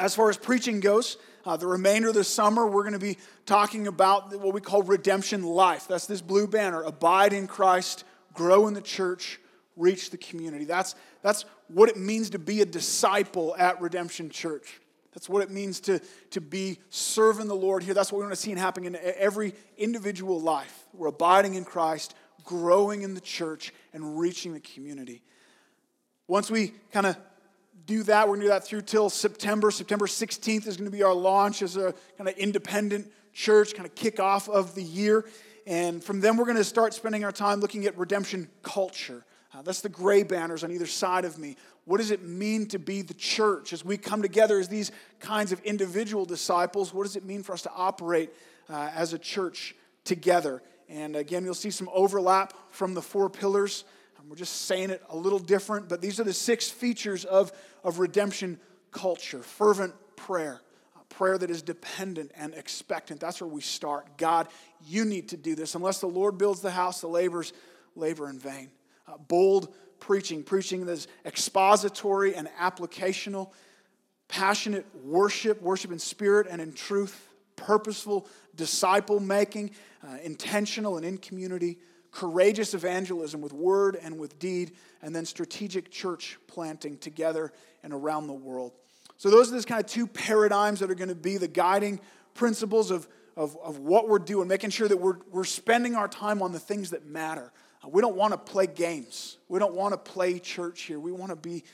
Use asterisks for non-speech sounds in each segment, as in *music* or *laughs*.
As far as preaching goes, uh, the remainder of the summer, we're going to be talking about what we call redemption life. That's this blue banner abide in Christ, grow in the church, reach the community. That's, that's what it means to be a disciple at Redemption Church. That's what it means to, to be serving the Lord here. That's what we want to see happening in every individual life. We're abiding in Christ, growing in the church, and reaching the community. Once we kind of do that, we're going to do that through till September. September 16th is going to be our launch as a kind of independent church, kind of kickoff of the year. And from then, we're going to start spending our time looking at redemption culture. Uh, that's the gray banners on either side of me. What does it mean to be the church as we come together as these kinds of individual disciples? What does it mean for us to operate uh, as a church together? And again, you'll see some overlap from the four pillars. We're just saying it a little different, but these are the six features of, of redemption culture fervent prayer, prayer that is dependent and expectant. That's where we start. God, you need to do this. Unless the Lord builds the house, the labors labor in vain. Uh, bold preaching, preaching that is expository and applicational, passionate worship, worship in spirit and in truth, purposeful disciple making, uh, intentional and in community, courageous evangelism with word and with deed, and then strategic church planting together and around the world. So, those are these kind of two paradigms that are going to be the guiding principles of, of, of what we're doing, making sure that we're, we're spending our time on the things that matter. Uh, we don't want to play games. We don't want to play church here. We want to be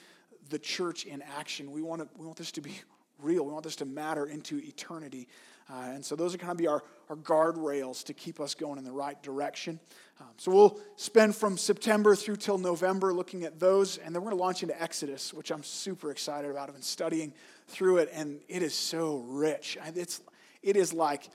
the church in action. We want, to, we want this to be real. We want this to matter into eternity. Uh, and so those are going to be our, our guardrails to keep us going in the right direction. Um, so we'll spend from September through till November looking at those, and then we're going to launch into Exodus, which I'm super excited about. I've been studying through it, and it is so rich. It's, it is like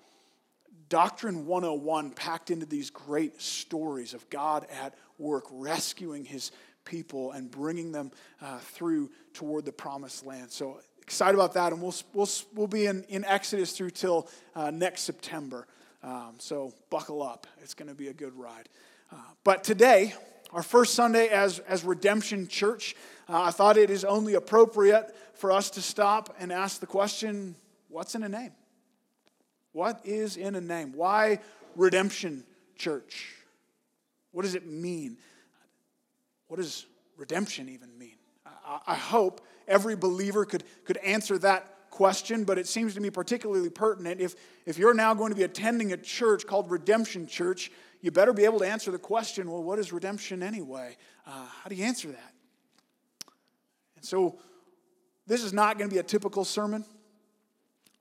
Doctrine 101 packed into these great stories of God at work, rescuing his people and bringing them uh, through toward the promised land. So excited about that, and we'll, we'll, we'll be in, in Exodus through till uh, next September. Um, so buckle up, it's going to be a good ride. Uh, but today, our first Sunday as, as Redemption Church, uh, I thought it is only appropriate for us to stop and ask the question what's in a name? What is in a name? Why redemption church? What does it mean? What does redemption even mean? I, hope every believer could, could answer that question, but it seems to me particularly pertinent. If, if you're now going to be attending a church called Redemption Church, you better be able to answer the question well, what is redemption anyway? Uh, how do you answer that? And so, this is not going to be a typical sermon.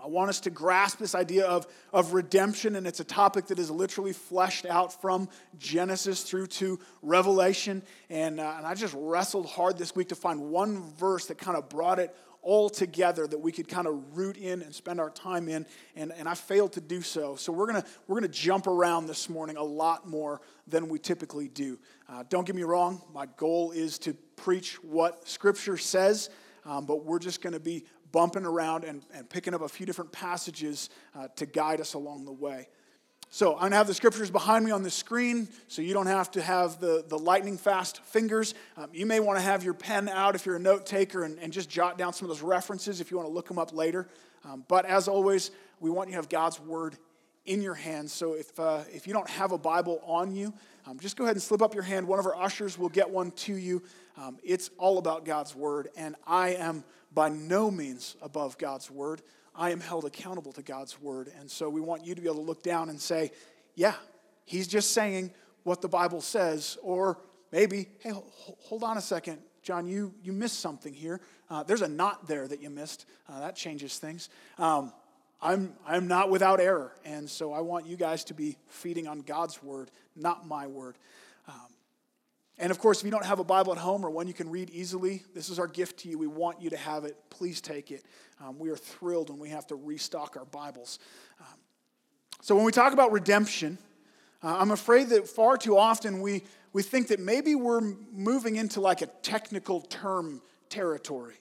I want us to grasp this idea of, of redemption, and it's a topic that is literally fleshed out from Genesis through to Revelation. And, uh, and I just wrestled hard this week to find one verse that kind of brought it all together that we could kind of root in and spend our time in, and, and I failed to do so. So we're gonna, we're gonna jump around this morning a lot more than we typically do. Uh, don't get me wrong, my goal is to preach what Scripture says. Um, but we're just going to be bumping around and, and picking up a few different passages uh, to guide us along the way. So I'm going to have the scriptures behind me on the screen so you don't have to have the, the lightning fast fingers. Um, you may want to have your pen out if you're a note taker and, and just jot down some of those references if you want to look them up later. Um, but as always, we want you to have God's word in your hands. So if, uh, if you don't have a Bible on you, um, just go ahead and slip up your hand. One of our ushers will get one to you. Um, it's all about God's word, and I am by no means above God's word. I am held accountable to God's word. And so we want you to be able to look down and say, yeah, he's just saying what the Bible says. Or maybe, hey, hold on a second. John, you, you missed something here. Uh, there's a not there that you missed. Uh, that changes things. Um, I'm, I'm not without error. And so I want you guys to be feeding on God's word, not my word. Um, and of course, if you don't have a Bible at home or one you can read easily, this is our gift to you. We want you to have it. Please take it. Um, we are thrilled when we have to restock our Bibles. Um, so, when we talk about redemption, uh, I'm afraid that far too often we, we think that maybe we're moving into like a technical term territory.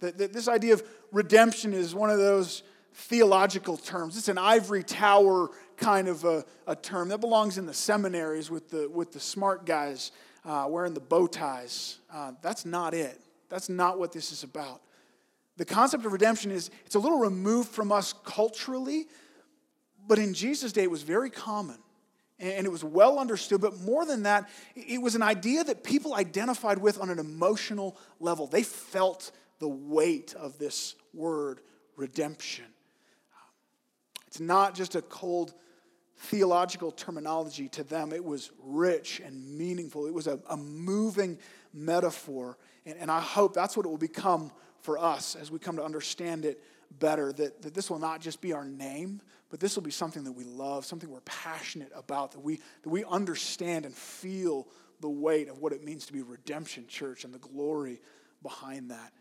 That, that this idea of redemption is one of those theological terms. It's an ivory tower kind of a, a term that belongs in the seminaries with the, with the smart guys uh, wearing the bow ties. Uh, that's not it. That's not what this is about. The concept of redemption is it's a little removed from us culturally, but in Jesus' day it was very common and it was well understood. But more than that, it was an idea that people identified with on an emotional level. They felt the weight of this word, redemption. It's not just a cold theological terminology to them, it was rich and meaningful. It was a, a moving metaphor. And, and I hope that's what it will become for us as we come to understand it better that, that this will not just be our name, but this will be something that we love, something we're passionate about, that we, that we understand and feel the weight of what it means to be redemption church and the glory behind that.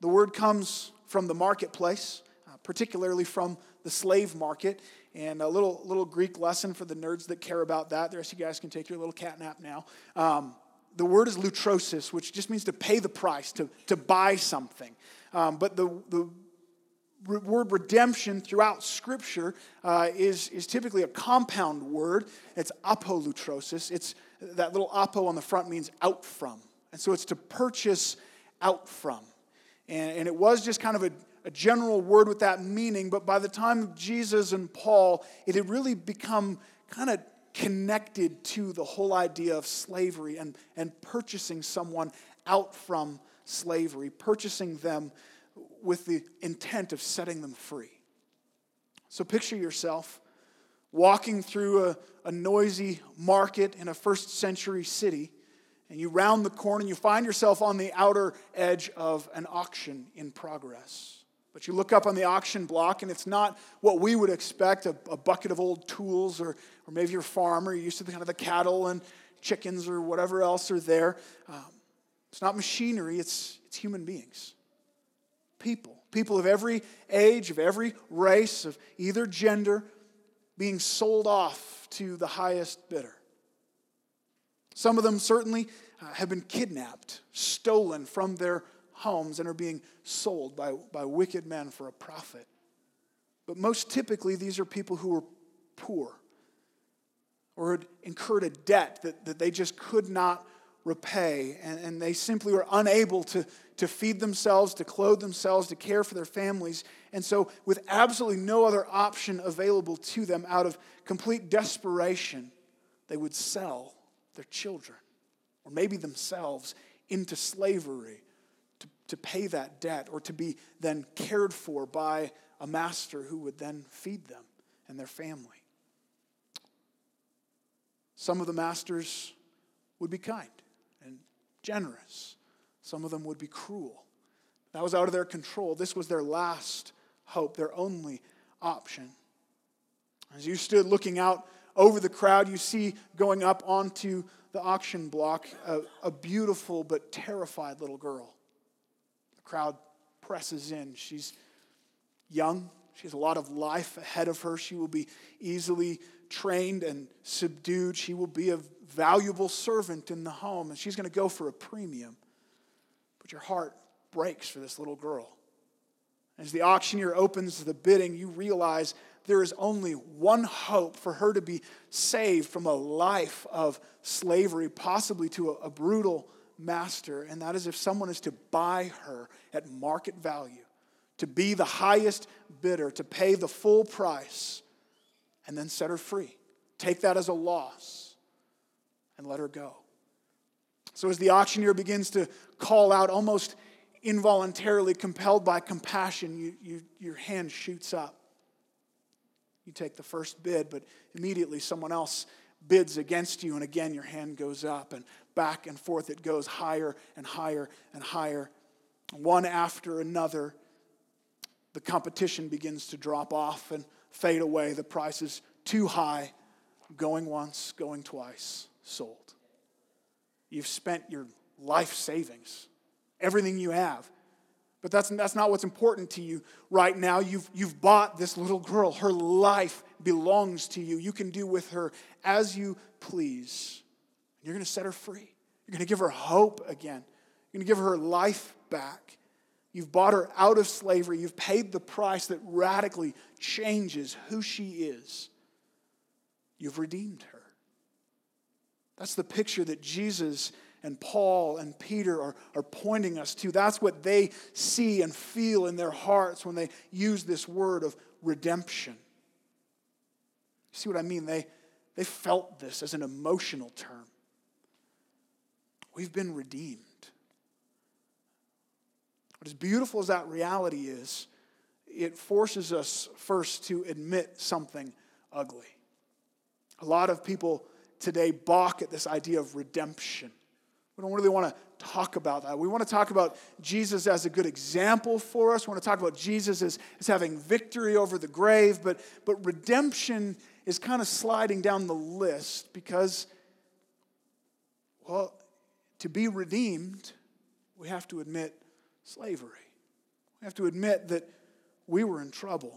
The word comes from the marketplace, particularly from the slave market. And a little, little Greek lesson for the nerds that care about that. The rest of you guys can take your little cat nap now. Um, the word is lutrosis, which just means to pay the price, to, to buy something. Um, but the, the word redemption throughout Scripture uh, is, is typically a compound word. It's apolutrosis. It's that little apo on the front means out from. And so it's to purchase out from. And, and it was just kind of a, a general word with that meaning, but by the time of Jesus and Paul, it had really become kind of connected to the whole idea of slavery and, and purchasing someone out from slavery, purchasing them with the intent of setting them free. So picture yourself walking through a, a noisy market in a first century city, and you round the corner and you find yourself on the outer edge of an auction in progress. But you look up on the auction block, and it's not what we would expect a, a bucket of old tools, or, or maybe you're a farmer, you're used to the kind of the cattle and chickens or whatever else are there. Um, it's not machinery, it's, it's human beings. People. People of every age, of every race, of either gender, being sold off to the highest bidder. Some of them certainly uh, have been kidnapped, stolen from their homes, and are being sold by, by wicked men for a profit. But most typically, these are people who were poor or had incurred a debt that, that they just could not repay, and, and they simply were unable to, to feed themselves, to clothe themselves, to care for their families. And so, with absolutely no other option available to them, out of complete desperation, they would sell their children or maybe themselves into slavery to, pay that debt or to be then cared for by a master who would then feed them and their family. Some of the masters would be kind and generous. Some of them would be cruel. That was out of their control. This was their last hope, their only option. As you stood looking out over the crowd, you see going up onto the auction block a, a beautiful but terrified little girl. Crowd presses in. She's young, she has a lot of life ahead of her. She will be easily trained and subdued. She will be a valuable servant in the home, and she's going to go for a premium. But your heart breaks for this little girl. As the auctioneer opens the bidding, you realize there is only one hope for her to be saved from a life of slavery, possibly to a brutal master, and that is if someone is to buy her at market value, to be the highest bidder, to pay the full price, and then set her free. Take that as a loss and let her go. So, as the auctioneer begins to call out, almost involuntarily compelled by compassion, you, you, your hand shoots up. You take the first bid, but immediately someone else bids against you, and again your hand goes up, and back and forth it goes higher and higher and higher. One after another, the competition begins to drop off and fade away. The price is too high, going once, going twice sold. You've spent your life savings, everything you have. But that's, that's not what's important to you right now. You've, you've bought this little girl. Her life belongs to you. You can do with her as you please. You're going to set her free. You're going to give her hope again. You're going to give her life back. You've bought her out of slavery. You've paid the price that radically changes who she is. You've redeemed her. That's the picture that Jesus and Paul and Peter are, are pointing us to. That's what they see and feel in their hearts when they use this word of redemption. See what I mean? They, they felt this as an emotional term. We've been redeemed. But as beautiful as that reality is, it forces us first to admit something ugly. A lot of people today balk at this idea of redemption. We don't really want to talk about that. We want to talk about Jesus as a good example for us. We want to talk about Jesus as, as having victory over the grave, but, but redemption is kind of sliding down the list because, well, to be redeemed, we have to admit slavery. We have to admit that we were in trouble.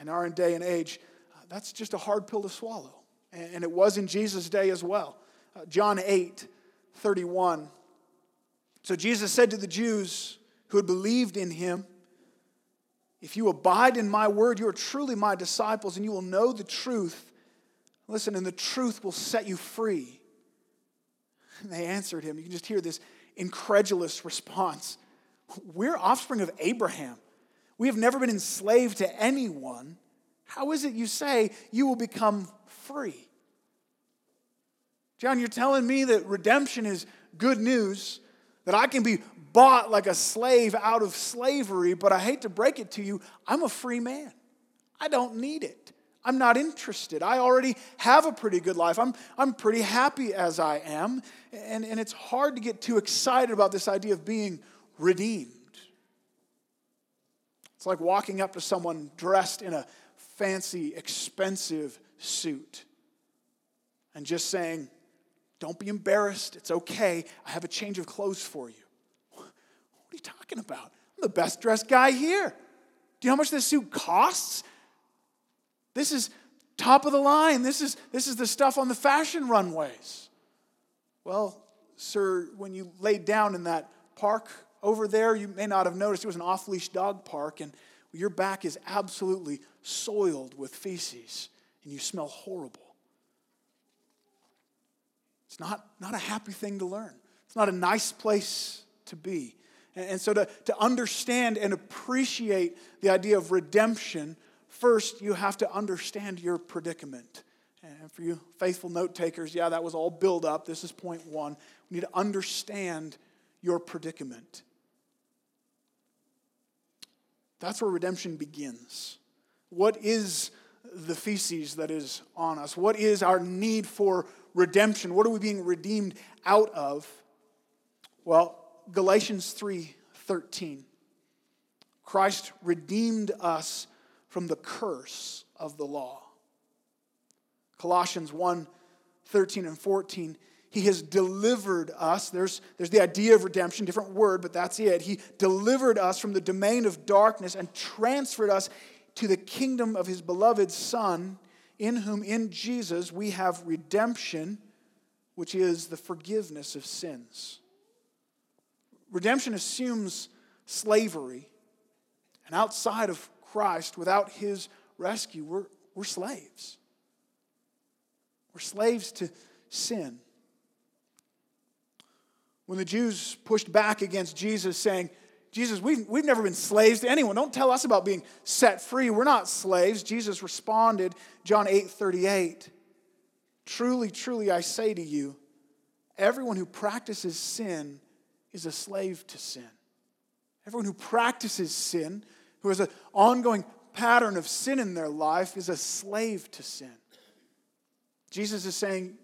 In our day and age, uh, that's just a hard pill to swallow. And, it was in Jesus' day as well. Uh, John 8, 31. So Jesus said to the Jews who had believed in him, If you abide in my word, you are truly my disciples, and you will know the truth. Listen, and the truth will set you free. And they answered him. You can just hear this incredulous response. We're offspring of Abraham. We have never been enslaved to anyone. How is it you say you will become free? John, you're telling me that redemption is good news, that I can be bought like a slave out of slavery, but I hate to break it to you, I'm a free man. I don't need it. I'm not interested. I already have a pretty good life. I'm, I'm pretty happy as I am. And, and it's hard to get too excited about this idea of being redeemed. It's like walking up to someone dressed in a fancy, expensive suit and just saying, Don't be embarrassed. It's okay. I have a change of clothes for you. What are you talking about? I'm the best dressed guy here. Do you know how much this suit costs? This is top of the line. This is, this is the stuff on the fashion runways. Well, sir, when you laid down in that park over there, you may not have noticed it was an off leash dog park, and your back is absolutely soiled with feces, and you smell horrible. It's not, not a happy thing to learn, it's not a nice place to be. And, and so, to, to understand and appreciate the idea of redemption, First, you have to understand your predicament. And for you faithful note takers, yeah, that was all build up. This is point one. We need to understand your predicament. That's where redemption begins. What is the feces that is on us? What is our need for redemption? What are we being redeemed out of? Well, Galatians 3:13. Christ redeemed us from the curse of the law. Colossians 1 13 and 14. He has delivered us. There's, there's the idea of redemption, different word, but that's it. He delivered us from the domain of darkness and transferred us to the kingdom of his beloved Son, in whom, in Jesus, we have redemption, which is the forgiveness of sins. Redemption assumes slavery, and outside of Christ, without his rescue, we're, we're slaves. We're slaves to sin. When the Jews pushed back against Jesus, saying, Jesus, we've, we've never been slaves to anyone. Don't tell us about being set free. We're not slaves. Jesus responded, John 8 38, Truly, truly, I say to you, everyone who practices sin is a slave to sin. Everyone who practices sin who has an ongoing pattern of sin in their life is a slave to sin. Jesus is saying,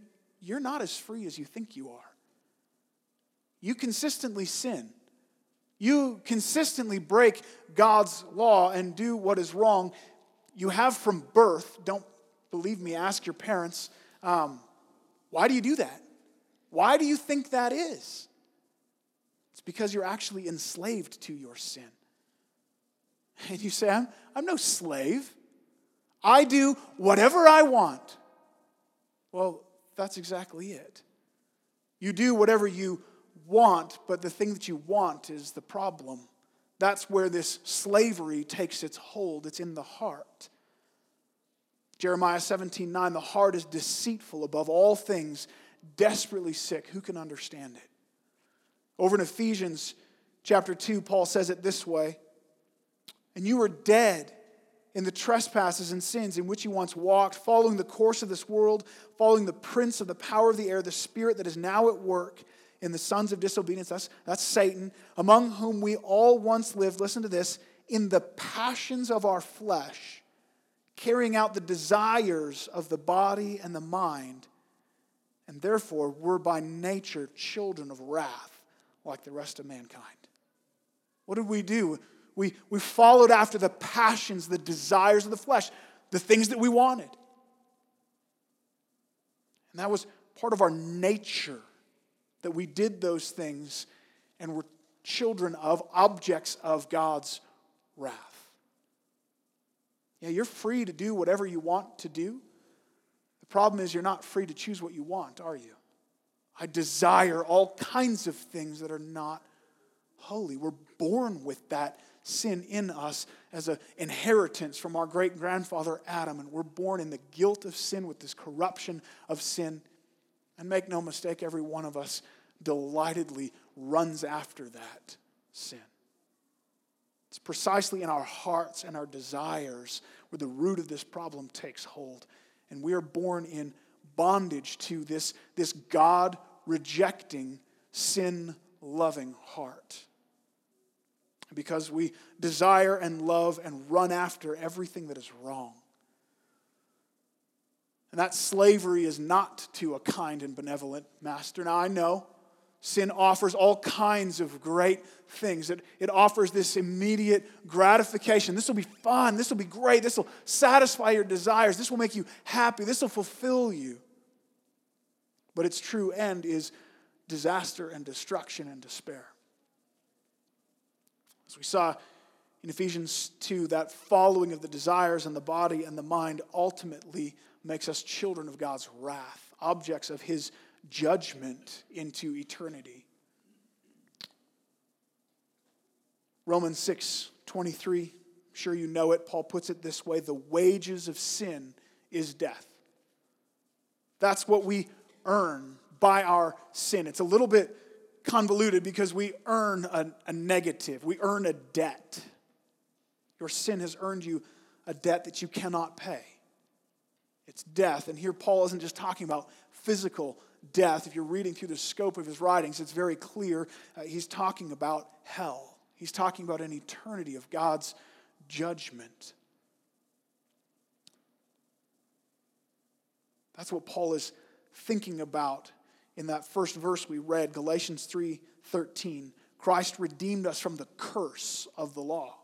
You're not as free as you think you are. You consistently sin. You consistently break God's law and do what is wrong. You have from birth. Don't believe me, ask your parents. Um, why do you do that? Why do you think that is? It's because you're actually enslaved to your sin. *laughs* And you say, I'm, I'm no slave. I do whatever I want. Well, that's exactly it. You do whatever you want, but the thing that you want is the problem. That's where this slavery takes its hold. It's in the heart. Jeremiah 17 9, the heart is deceitful above all things, desperately sick. Who can understand it? Over in Ephesians chapter 2, Paul says it this way And you were dead in the trespasses and sins in which you once walked, following the course of this world, following the prince of the power of the air, the spirit that is now at work in the sons of disobedience. That's, that's Satan, among whom we all once lived. Listen to this in the passions of our flesh, carrying out the desires of the body and the mind, and therefore we're by nature children of wrath like the rest of mankind. What did we do? We, we followed after the passions, the desires of the flesh, the things that we wanted. And that was part of our nature that we did those things and were children of, objects of God's wrath. Yeah, you're free to do whatever you want to do. The problem is you're not free to choose what you want, are you? I desire all kinds of things that are not holy. We're born with that sin in us as an inheritance from our great grandfather Adam, and we're born in the guilt of sin with this corruption of sin. And make no mistake, every one of us delightedly runs after that sin. It's precisely in our hearts and our desires where the root of this problem takes hold. And we are born in bondage to this, this God rejecting, sin loving heart. Because we desire and love and run after everything that is wrong. And that slavery is not to a kind and benevolent master. Now, I know Sin offers all kinds of great things. It, it offers this immediate gratification. This will be fun. This will be great. This will satisfy your desires. This will make you happy. This will fulfill you. But its true end is disaster and destruction and despair. As we saw in Ephesians 2, that following of the desires and the body and the mind ultimately makes us children of God's wrath, objects of His judgment into eternity. Romans 6 23, I'm sure you know it. Paul puts it this way the wages of sin is death. That's what we earn by our sin. It's a little bit convoluted because we earn a, a, negative, we earn a debt. Your sin has earned you a debt that you cannot pay. It's death. And here Paul isn't just talking about physical death, if you're reading through the scope of his writings, it's very clear uh, he's talking about hell. He's talking about an eternity of God's judgment. That's what Paul is thinking about in that first verse we read, Galatians 3:13. Christ redeemed us from the curse of the law.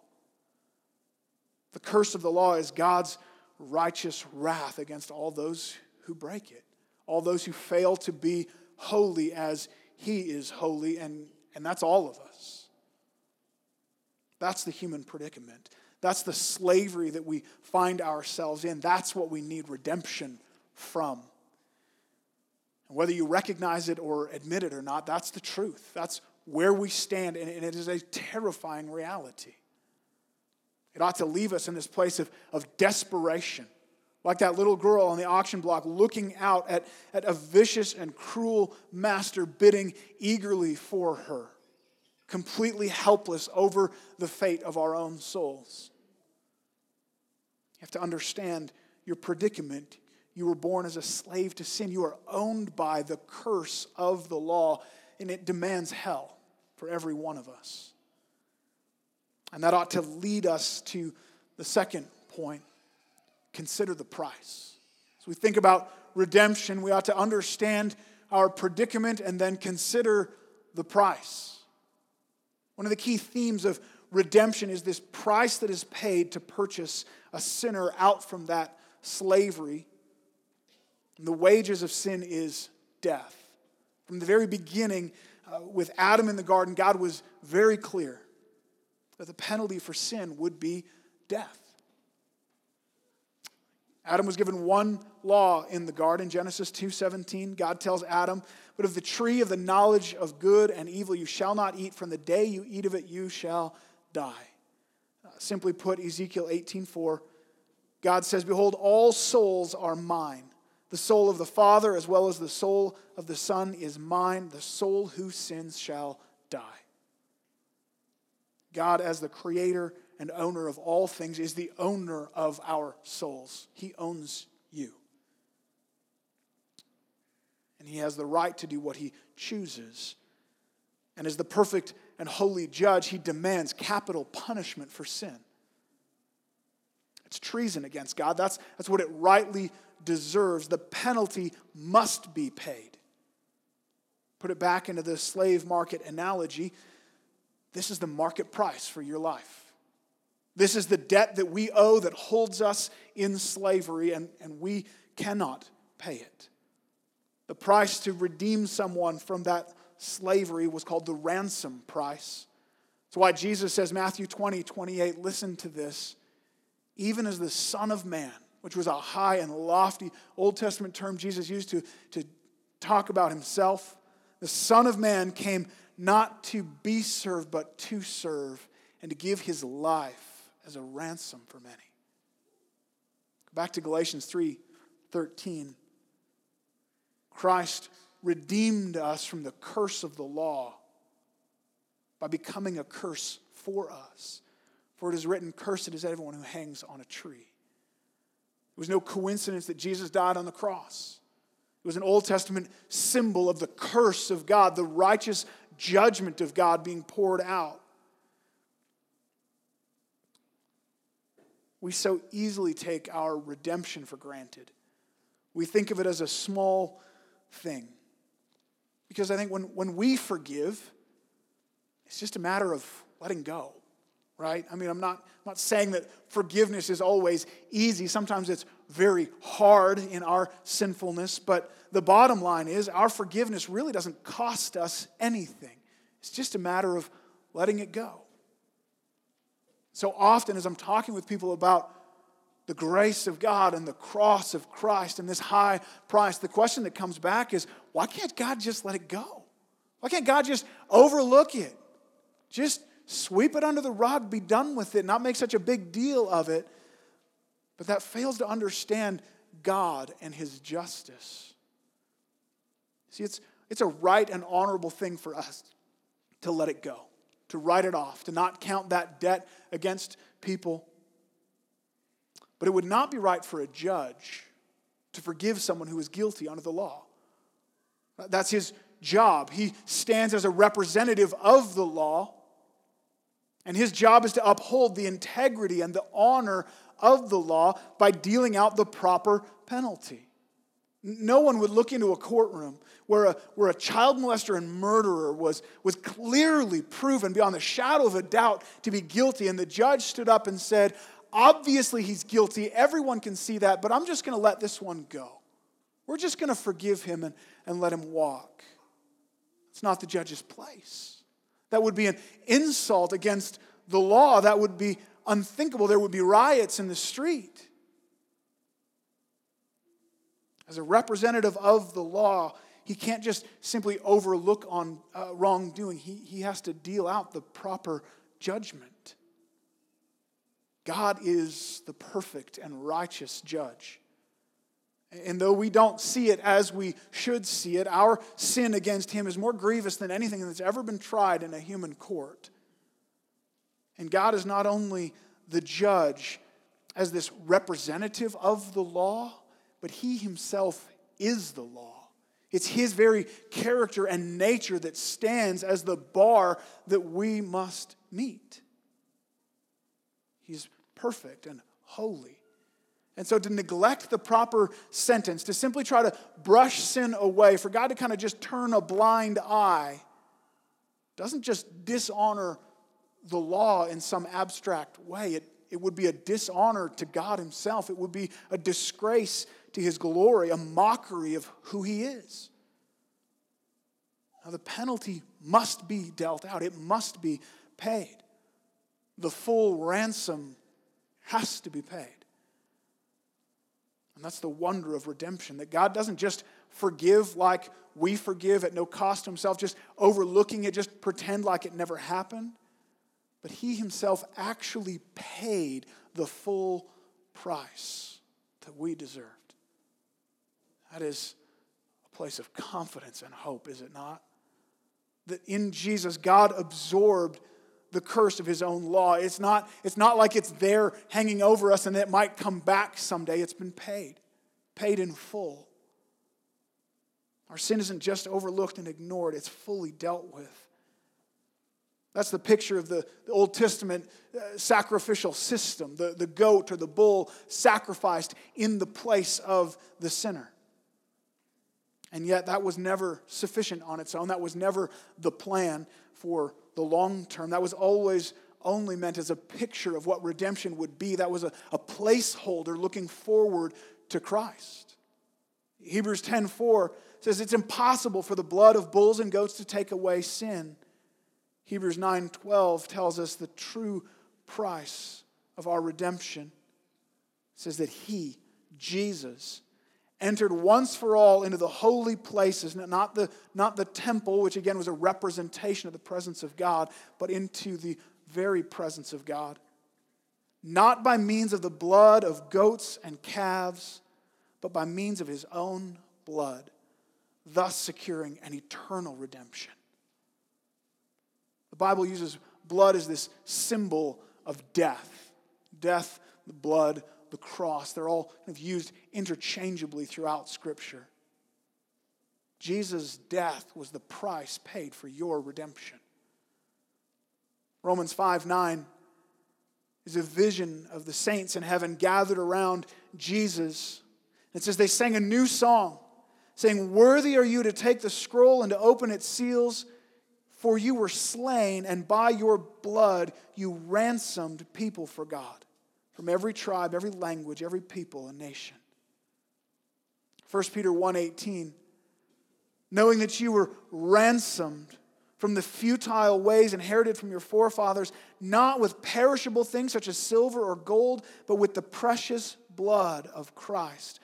The curse of the law is God's righteous wrath against all those who break it all those who fail to be holy as he is holy, and, and that's all of us. That's the human predicament. That's the slavery that we find ourselves in. That's what we need redemption from. And whether you recognize it or admit it or not, that's the truth. That's where we stand, and it is a terrifying reality. It ought to leave us in this place of, of desperation like that little girl on the auction block looking out at, at a vicious and cruel master bidding eagerly for her, completely helpless over the fate of our own souls. You have to understand your predicament. You were born as a slave to sin. You are owned by the curse of the law, and it demands hell for every one of us. And that ought to lead us to the second point consider the price. As we think about redemption, we ought to understand our predicament and then consider the price. One of the key themes of redemption is this price that is paid to purchase a sinner out from that slavery. And the wages of sin is death. From the very beginning, uh, with Adam in the garden, God was very clear that the penalty for sin would be death. Adam was given one law in the garden, Genesis 2:17. God tells Adam, "But of the tree of the knowledge of good and evil you shall not eat, from the day you eat of it you shall die." Uh, simply put, Ezekiel 18:4, God says, "Behold, all souls are mine. The soul of the Father as well as the soul of the Son is mine. The soul who sins shall die. God, as the creator and owner of all things, is the owner of our souls. He owns you. And He has the right to do what He chooses. And as the perfect and holy judge, He demands capital punishment for sin. It's treason against God. That's, that's what it rightly deserves. The penalty must be paid. Put it back into the slave market analogy. This is the market price for your life. This is the debt that we owe that holds us in slavery, and, and we cannot pay it. The price to redeem someone from that slavery was called the ransom price. That's why Jesus says, Matthew 20, 28, listen to this. Even as the Son of Man, which was a high and lofty Old Testament term Jesus used to, to talk about himself, the Son of Man came not to be served, but to serve and to give his life as a ransom for many. Back to Galatians 3 13. Christ redeemed us from the curse of the law by becoming a curse for us. For it is written, Cursed is everyone who hangs on a tree. It was no coincidence that Jesus died on the cross. It was an Old Testament symbol of the curse of God, the righteous judgment of God being poured out. We so easily take our redemption for granted. We think of it as a small thing. Because I think when, when we forgive, it's just a matter of letting go, right? I mean, I'm not, I'm not saying that forgiveness is always easy. Sometimes it's very hard in our sinfulness, but the bottom line is our forgiveness really doesn't cost us anything. It's just a matter of letting it go. So often, as I'm talking with people about the grace of God and the cross of Christ and this high price, the question that comes back is why can't God just let it go? Why can't God just overlook it? Just sweep it under the rug, be done with it, not make such a big deal of it. But that fails to understand God and His justice. See, it's, it's a right and honorable thing for us to let it go, to write it off, to not count that debt against people but it would not be right for a judge to forgive someone who is guilty under the law. That's his job. He stands as a representative of the law, and his job is to uphold the integrity and the honor of the law by dealing out the proper penalty. No one would look into a courtroom where a, where a child molester and murderer was, was clearly proven beyond the shadow of a doubt to be guilty, and the judge stood up and said, Obviously, he's guilty. Everyone can see that, but I'm just going to let this one go. We're just going to forgive him and, and let him walk. It's not the judge's place. That would be an insult against the law. That would be unthinkable. There would be riots in the street. As a representative of the law, he can't just simply overlook on uh, wrongdoing. He, he has to deal out the proper judgment. God is the perfect and righteous judge. And though we don't see it as we should see it, our sin against him is more grievous than anything that's ever been tried in a human court. And God is not only the judge as this representative of the law, but he himself is the law. It's his very character and nature that stands as the bar that we must meet. He's perfect and holy. And so to neglect the proper sentence, to simply try to brush sin away, for God to kind of just turn a blind eye, doesn't just dishonor the law in some abstract way. It, it would be a dishonor to God Himself. It would be a disgrace to His glory, a mockery of who He is. Now, the penalty must be dealt out, it must be paid. The full ransom has to be paid. And that's the wonder of redemption that God doesn't just forgive like we forgive at no cost to himself, just overlooking it, just pretend like it never happened. But he himself actually paid the full price that we deserved. That is a place of confidence and hope, is it not? that in Jesus, God absorbed the curse of his own law. It's not, it's not like it's there hanging over us and it might come back someday. It's been paid, paid in full. Our sin isn't just overlooked and ignored, it's fully dealt with. That's the picture of the, the Old Testament uh, sacrificial system the, the goat or the bull sacrificed in the place of the sinner. And yet, that was never sufficient on its own. That was never the plan for the long term. That was always only meant as a picture of what redemption would be. That was a, a placeholder looking forward to Christ. Hebrews 10:4 says it's impossible for the blood of bulls and goats to take away sin. Hebrews 9:12 tells us the true price of our redemption. It says that he, Jesus, entered once for all into the holy places, not the, not the temple, which again was a representation of the presence of God, but into the very presence of God. Not by means of the blood of goats and calves, but by means of his own blood, thus securing an eternal redemption. Bible uses blood as this symbol of death. Death, the blood, the cross. They're all kind of used interchangeably throughout Scripture. Jesus' death was the price paid for your redemption. Romans 5 9 is a vision of the saints in heaven gathered around Jesus. It says, They sang a new song, saying, Worthy are you to take the scroll and to open its seals, for you were slain, and by your blood you ransomed people for God from every tribe, every language, every people and nation. 1 Peter 1:18 knowing that you were ransomed from the futile ways inherited from your forefathers not with perishable things such as silver or gold but with the precious blood of Christ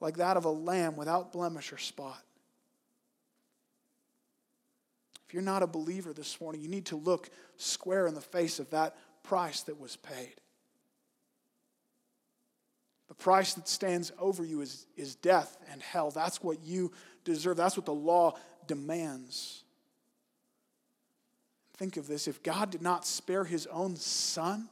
like that of a lamb without blemish or spot. If you're not a believer this morning, you need to look square in the face of that price that was paid. The price that stands over you is, is death and hell. That's what you deserve. That's what the law demands. Think of this if God did not spare his own son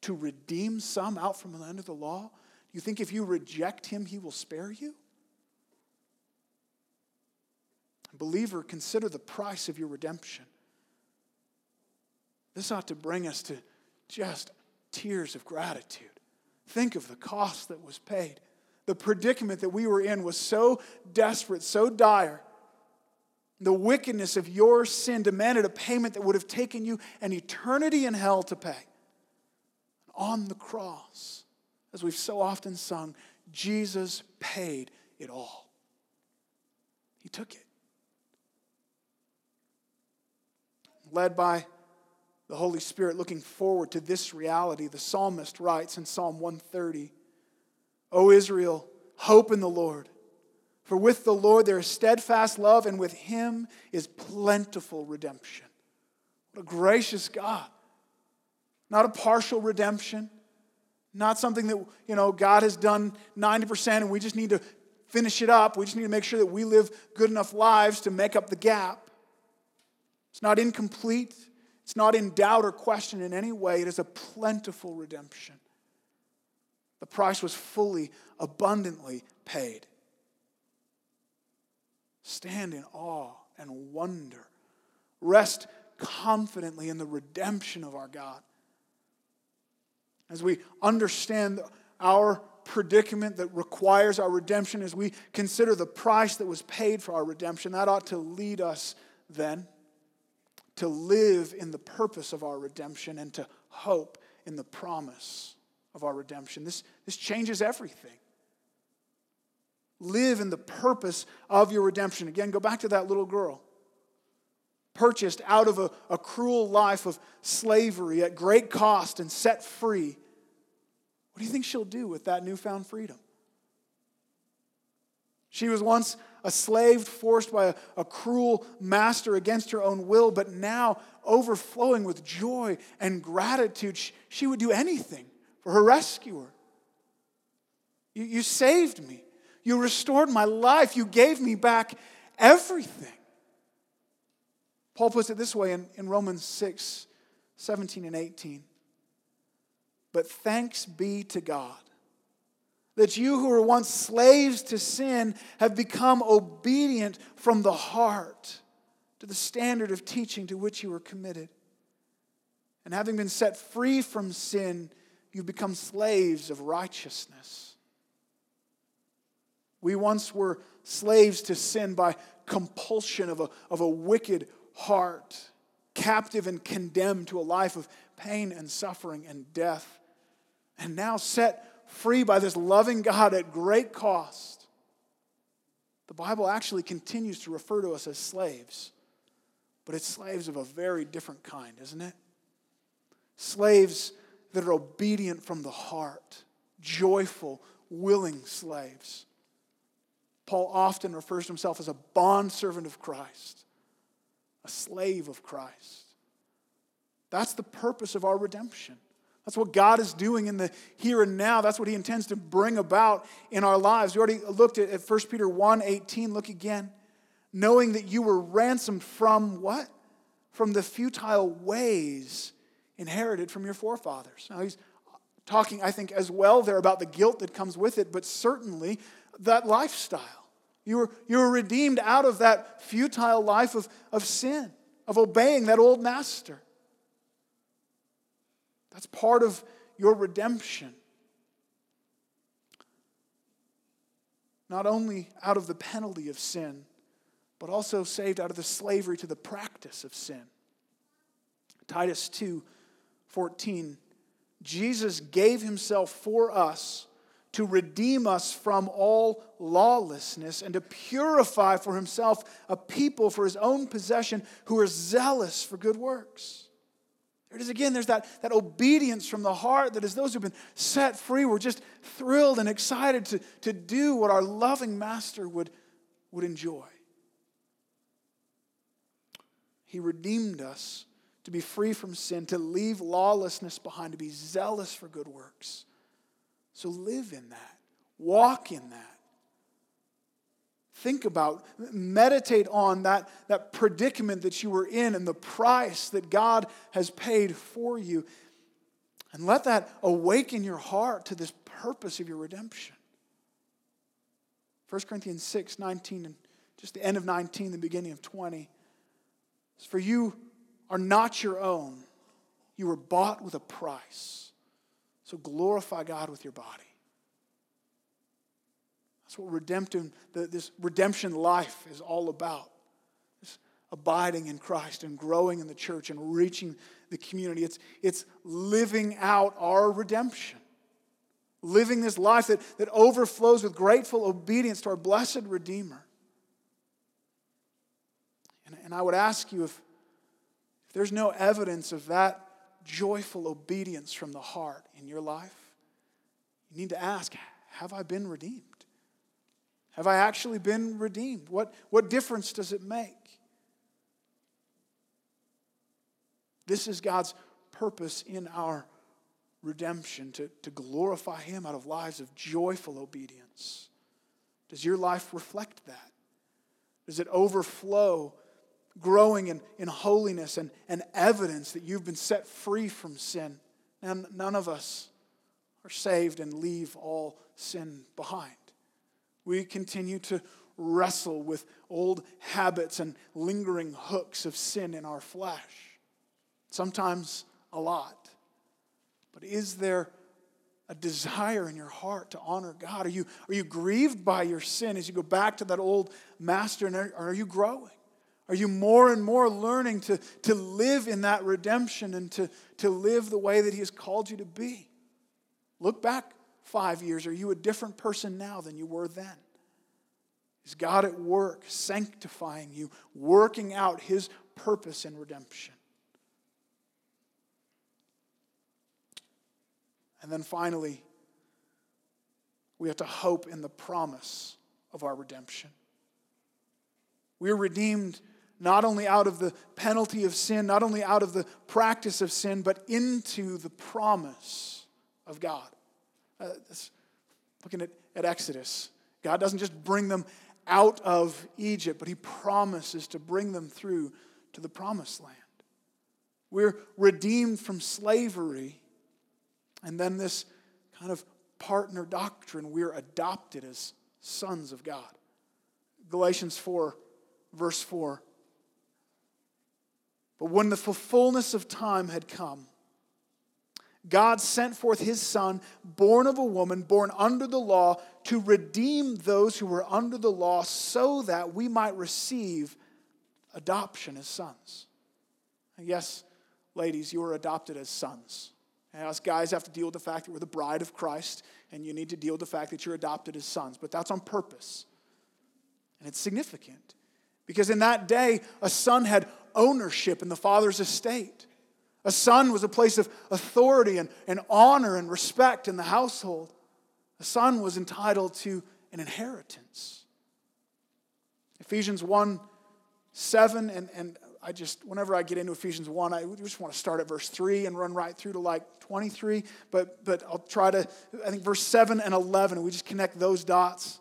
to redeem some out from under the law, do you think if you reject him, he will spare you? Believer, consider the price of your redemption. This ought to bring us to just tears of gratitude. Think of the cost that was paid. The predicament that we were in was so desperate, so dire. The wickedness of your sin demanded a payment that would have taken you an eternity in hell to pay. On the cross, as we've so often sung, Jesus paid it all. He took it. Led by the Holy Spirit looking forward to this reality, the psalmist writes in Psalm 130 O Israel, hope in the Lord. For with the Lord there is steadfast love, and with him is plentiful redemption. What a gracious God. Not a partial redemption, not something that, you know, God has done 90% and we just need to finish it up. We just need to make sure that we live good enough lives to make up the gap. It's not incomplete. It's not in doubt or question in any way. It is a plentiful redemption. The price was fully, abundantly paid. Stand in awe and wonder. Rest confidently in the redemption of our God. As we understand our predicament that requires our redemption, as we consider the price that was paid for our redemption, that ought to lead us then to live in the purpose of our redemption and to hope in the promise of our redemption. This, this changes everything. Live in the purpose of your redemption. Again, go back to that little girl. Purchased out of a, a cruel life of slavery at great cost and set free. What do you think she'll do with that newfound freedom? She was once a slave forced by a, a, cruel master against her own will, but now overflowing with joy and gratitude, she, she would do anything for her rescuer. You, you saved me. You restored my life. You gave me back everything. Paul puts it this way in, in Romans 6 17 and 18. But thanks be to God that you who were once slaves to sin have become obedient from the heart to the standard of teaching to which you were committed. And having been set free from sin, you become slaves of righteousness. We once were slaves to sin by compulsion of a, of a wicked heart, captive and condemned to a life of pain and suffering and death. And now set free by this loving God at great cost. The Bible actually continues to refer to us as slaves, but it's slaves of a very different kind, isn't it? Slaves that are obedient from the heart, joyful, willing slaves. Paul often refers to himself as a bondservant of Christ, a slave of Christ. That's the purpose of our redemption. That's what God is doing in the here and now. That's what He intends to bring about in our lives. We already looked at, at 1 Peter 1 18. Look again. Knowing that you were ransomed from what? From the futile ways inherited from your forefathers. Now, He's talking, I think, as well there about the guilt that comes with it, but certainly that lifestyle. You were, you were redeemed out of that futile life of, of sin, of obeying that old master. That's part of your redemption. Not only out of the penalty of sin, but also saved out of the slavery to the practice of sin. Titus 2 14. Jesus gave himself for us to redeem us from all lawlessness and to purify for himself a people for his own possession who are zealous for good works. There it is again, there's that, that obedience from the heart that as those who've been set free, we're just thrilled and excited to, to do what our loving master would, would enjoy. He redeemed us to be free from sin, to leave lawlessness behind, to be zealous for good works. So live in that, walk in that. Think about, meditate on that, that predicament that you were in and the price that God has paid for you. And let that awaken your heart to this purpose of your redemption. 1 Corinthians 6, 19, and just the end of 19, the beginning of 20. For you are not your own, you were bought with a price. So glorify God with your body. That's what redemption, this redemption life is all about. This abiding in Christ and growing in the church and reaching the community. It's, it's living out our redemption. Living this life that, that overflows with grateful obedience to our blessed Redeemer. And, and I would ask you if, if there's no evidence of that joyful obedience from the heart in your life, you need to ask Have I been redeemed? Have I actually been redeemed? What, what difference does it make? This is God's purpose in our redemption to, to glorify Him out of lives of joyful obedience. Does your life reflect that? Does it overflow growing in, in holiness and, and evidence that you've been set free from sin. And none of us are saved and leave all sin behind. We continue to wrestle with old habits and lingering hooks of sin in our flesh, sometimes a lot. But is there a desire in your heart to honor God? Are you, are you grieved by your sin as you go back to that old master, and are, are you growing? Are you more and more learning to, to live in that redemption and to, to live the way that He has called you to be? Look back five years. Are you a different person now than you were then? Is God at work sanctifying you, working out His purpose in redemption? And then finally, we have to hope in the promise of our redemption. We are redeemed not only out of the penalty of sin, not only out of the practice of sin, but into the promise of God. Uh, looking at, at Exodus, God doesn't just bring them out of Egypt, but He promises to bring them through to the promised land. We're redeemed from slavery. And then this kind of partner doctrine, we're adopted as sons of God. Galatians 4, verse 4. But when the fullness of time had come, God sent forth his Son, born of a woman, born under the law, to redeem those who were under the law so that we might receive adoption as sons. And yes, ladies, you are adopted as sons. And us guys have to deal with the fact that we're the bride of Christ, and you need to deal with the fact that you're adopted as sons. But that's on purpose. And it's significant because in that day, a son had ownership in the father's estate. A son was a place of authority and, and honor and respect in the household. A son was entitled to an inheritance. Ephesians 1 7, and, and I just, whenever I get into Ephesians 1, I just want to start at verse 3 and run right through to like 23. But, but I'll try to, I think verse 7 and 11, we just connect those dots.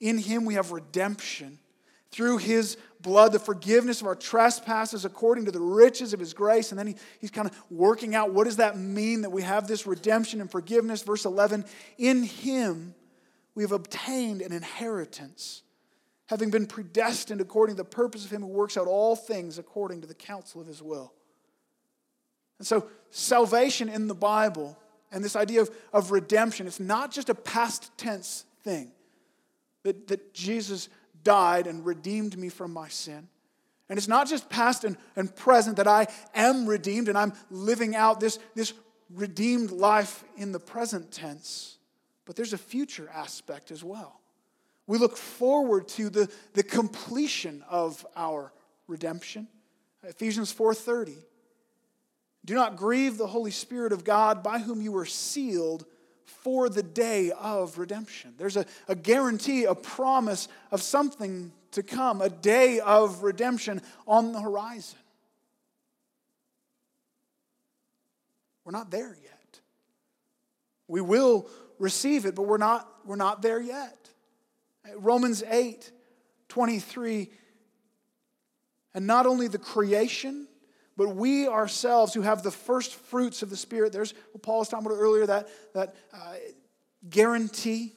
In him we have redemption through his blood, the forgiveness of our trespasses according to the riches of his grace. And then he, he's kind of working out what does that mean that we have this redemption and forgiveness. Verse 11, in him we have obtained an inheritance having been predestined according to the purpose of him who works out all things according to the counsel of his will. And so, salvation in the Bible and this idea of, of redemption, it's not just a past tense thing that, that Jesus died and redeemed me from my sin. And it's not just past and, and present that I am redeemed and I'm living out this, this redeemed life in the present tense, but there's a future aspect as well. We look forward to the, the completion of our redemption. Ephesians 4:30. Do not grieve the Holy Spirit of God by whom you were sealed for the day of redemption. There's a, a guarantee, a promise of something to come, a day of redemption on the horizon. We're not there yet. We will receive it, but we're not, we're not there yet. Romans 8 23. And not only the creation, but we ourselves who have the first fruits of the Spirit, there's what Paul was talking about earlier, that, that uh, guarantee.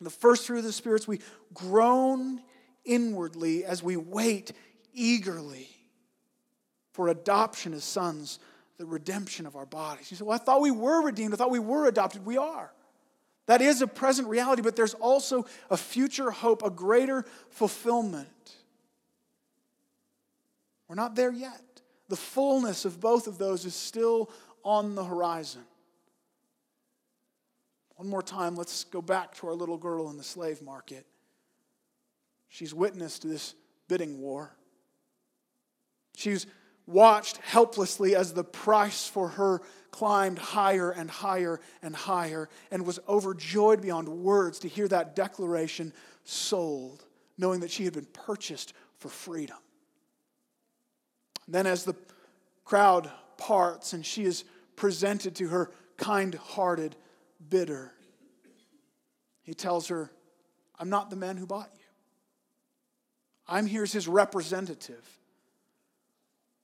The first fruit of the spirits, we groan inwardly as we wait eagerly for adoption as sons, the redemption of our bodies. You say, Well, I thought we were redeemed. I thought we were adopted. We are. That is a present reality, but there's also a future hope, a greater fulfillment. We're not there yet. The fullness of both of those is still on the horizon. One more time, let's go back to our little girl in the slave market. She's witnessed this bidding war. She's watched helplessly as the price for her climbed higher and higher and higher and was overjoyed beyond words to hear that declaration sold, knowing that she had been purchased for freedom. Then, as the crowd parts and she is presented to her kind hearted bidder, he tells her, I'm not the man who bought you. I'm here as his representative.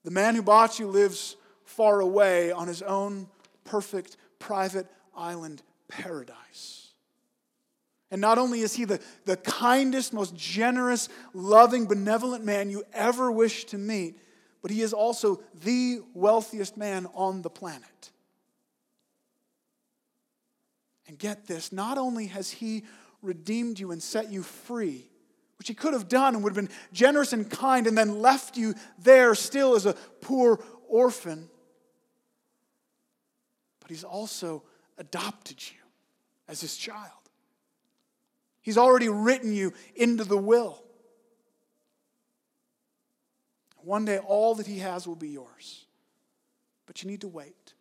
The man who bought you lives far away on his own perfect private island paradise. And not only is he the, the kindest, most generous, loving, benevolent man you ever wish to meet, but he is also the wealthiest man on the planet. And get this not only has he redeemed you and set you free, which he could have done and would have been generous and kind and then left you there still as a poor orphan. But he's also adopted you as his child. He's already written you into the will. One day, all that he has will be yours. But you need to wait.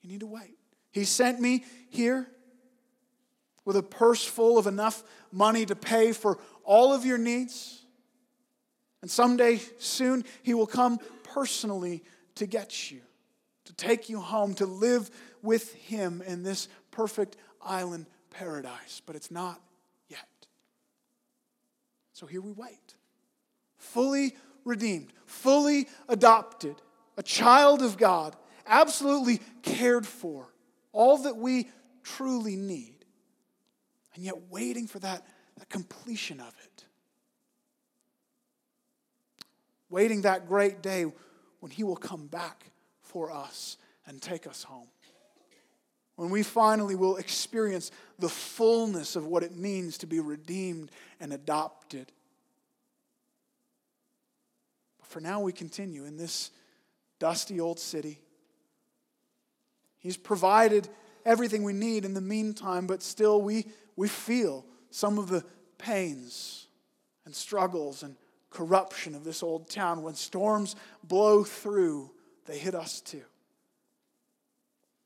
You need to wait. He sent me here with a purse full of enough money to pay for all of your needs. And someday soon, He will come personally to get you, to take you home, to live with Him in this perfect island paradise. But it's not yet. So here we wait, fully redeemed, fully adopted, a child of God, absolutely cared for, all that we truly need, and yet waiting for that, that completion of it. Waiting that great day when He will come back for us and take us home. When we finally will experience the fullness of what it means to be redeemed and adopted. For now, we continue in this dusty old city. He's provided everything we need in the meantime, but still we, we feel some of the pains and struggles and corruption of this old town. When storms blow through, they hit us too.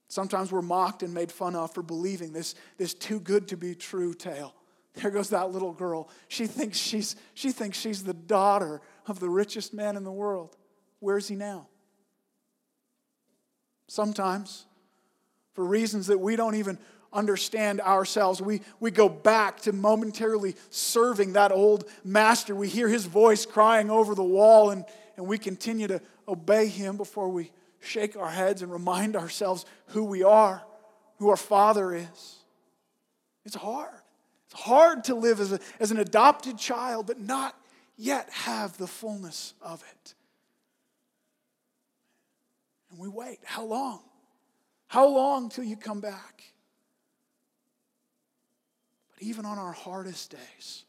Sometimes we're mocked and made fun of for believing this, this too good to be true tale. There goes that little girl. She thinks she's, she thinks she's the daughter of the richest man in the world. Where's he now? Sometimes, for reasons that we don't even understand ourselves, we, we go back to momentarily serving that old master. We hear his voice crying over the wall, and, and we continue to obey him before we shake our heads and remind ourselves who we are, who our Father is. It's hard. It's hard to live as, a, as an adopted child, but not yet have the fullness of it. And we wait. How long? How long till you come back? But even on our hardest days,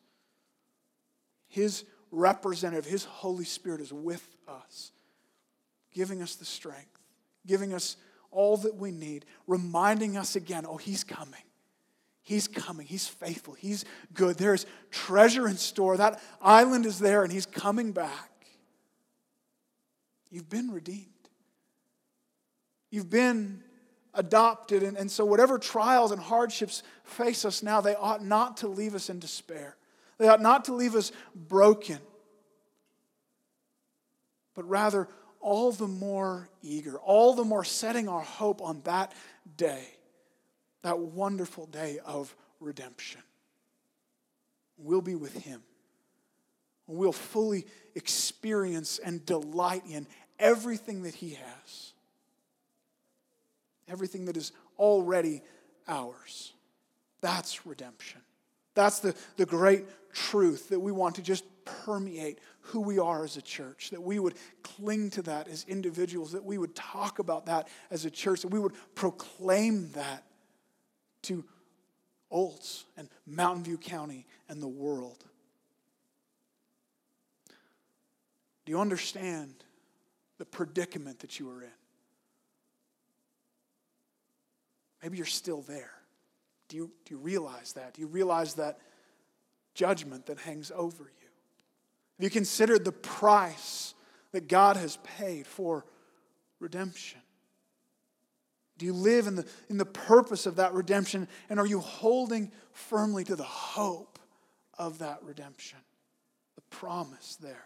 His representative, His Holy Spirit is with us giving us the strength, giving us all that we need, reminding us again oh, He's coming. He's coming. He's faithful. He's good. There is treasure in store. That island is there, and He's coming back. You've been redeemed. You've been adopted. And, and so, whatever trials and hardships face us now, they ought not to leave us in despair. They ought not to leave us broken, but rather all the more eager, all the more setting our hope on that day, that wonderful day of redemption. We'll be with Him. We'll fully experience and delight in everything that He has, everything that is already ours. That's redemption. That's the, the great truth that we want to just permeate who we are as a church, that we would cling to that as individuals, that we would talk about that as a church, that we would proclaim that to Olds and Mountain View County and the world. Do you understand the predicament that you are in? Maybe you're still there. Do you, do you realize that? Do you realize that judgment that hangs over you? Have you considered the price that God has paid for redemption? Do you live in the, in the purpose of that redemption? And are you holding firmly to the hope of that redemption? The promise there.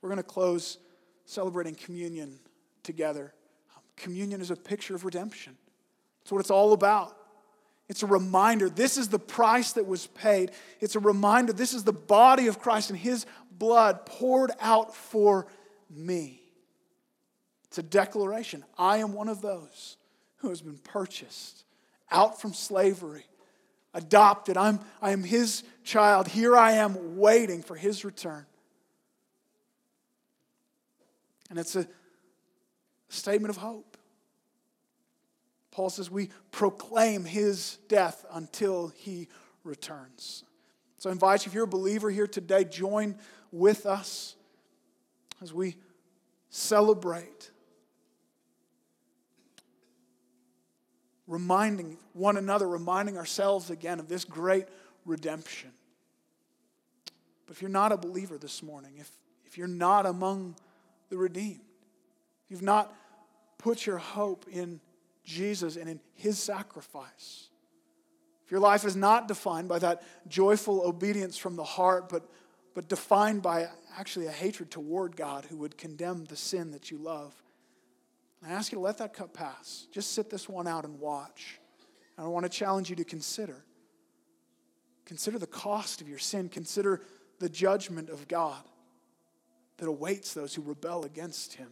We're going to close celebrating communion together. Um, communion is a picture of redemption, it's what it's all about. It's a reminder this is the price that was paid. It's a reminder this is the body of Christ and his blood poured out for me. It's a declaration. I am one of those who has been purchased out from slavery, adopted. I'm, I am his child. Here I am waiting for his return. And it's a statement of hope. Paul says we proclaim his death until he returns. So I invite you, if you're a believer here today, join with us as we celebrate, reminding one another, reminding ourselves again of this great redemption. But if you're not a believer this morning, if, if you're not among the redeemed, if you've not put your hope in Jesus and in his sacrifice. If your life is not defined by that joyful obedience from the heart, but, but defined by actually a hatred toward God who would condemn the sin that you love, I ask you to let that cup pass. Just sit this one out and watch. And I want to challenge you to consider. Consider the cost of your sin, consider the judgment of God. that awaits those who rebel against him.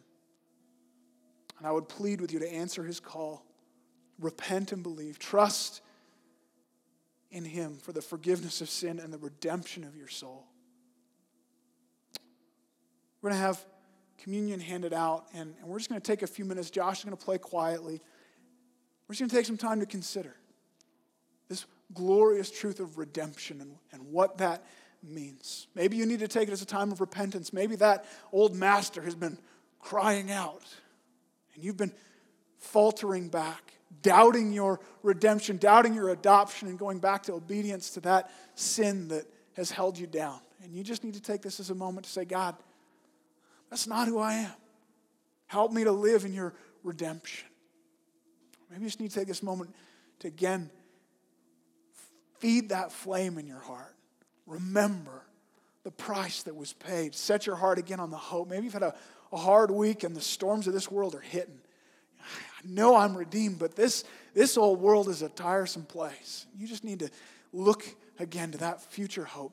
And I would plead with you to answer his call, repent and believe, trust in him for the forgiveness of sin and the redemption of your soul. We're going to have communion handed out, and, and we're just going to take a few minutes. Josh is going to play quietly. We're just going to take some time to consider this glorious truth of redemption and, and what that means. Maybe you need to take it as a time of repentance. Maybe that old master has been crying out, and you've been faltering back, doubting your redemption, doubting your adoption, and going back to obedience to that sin that has held you down. And you just need to take this as a moment to say, God, that's not who I am. Help me to live in your redemption. Maybe you just need to take this moment to again feed that flame in your heart. Remember the price that was paid. Set your heart again on the hope. Maybe you've had a, a hard week and the storms of this world are hitting. I know I'm redeemed, but this, this old world is a tiresome place. You just need to look again to that future hope.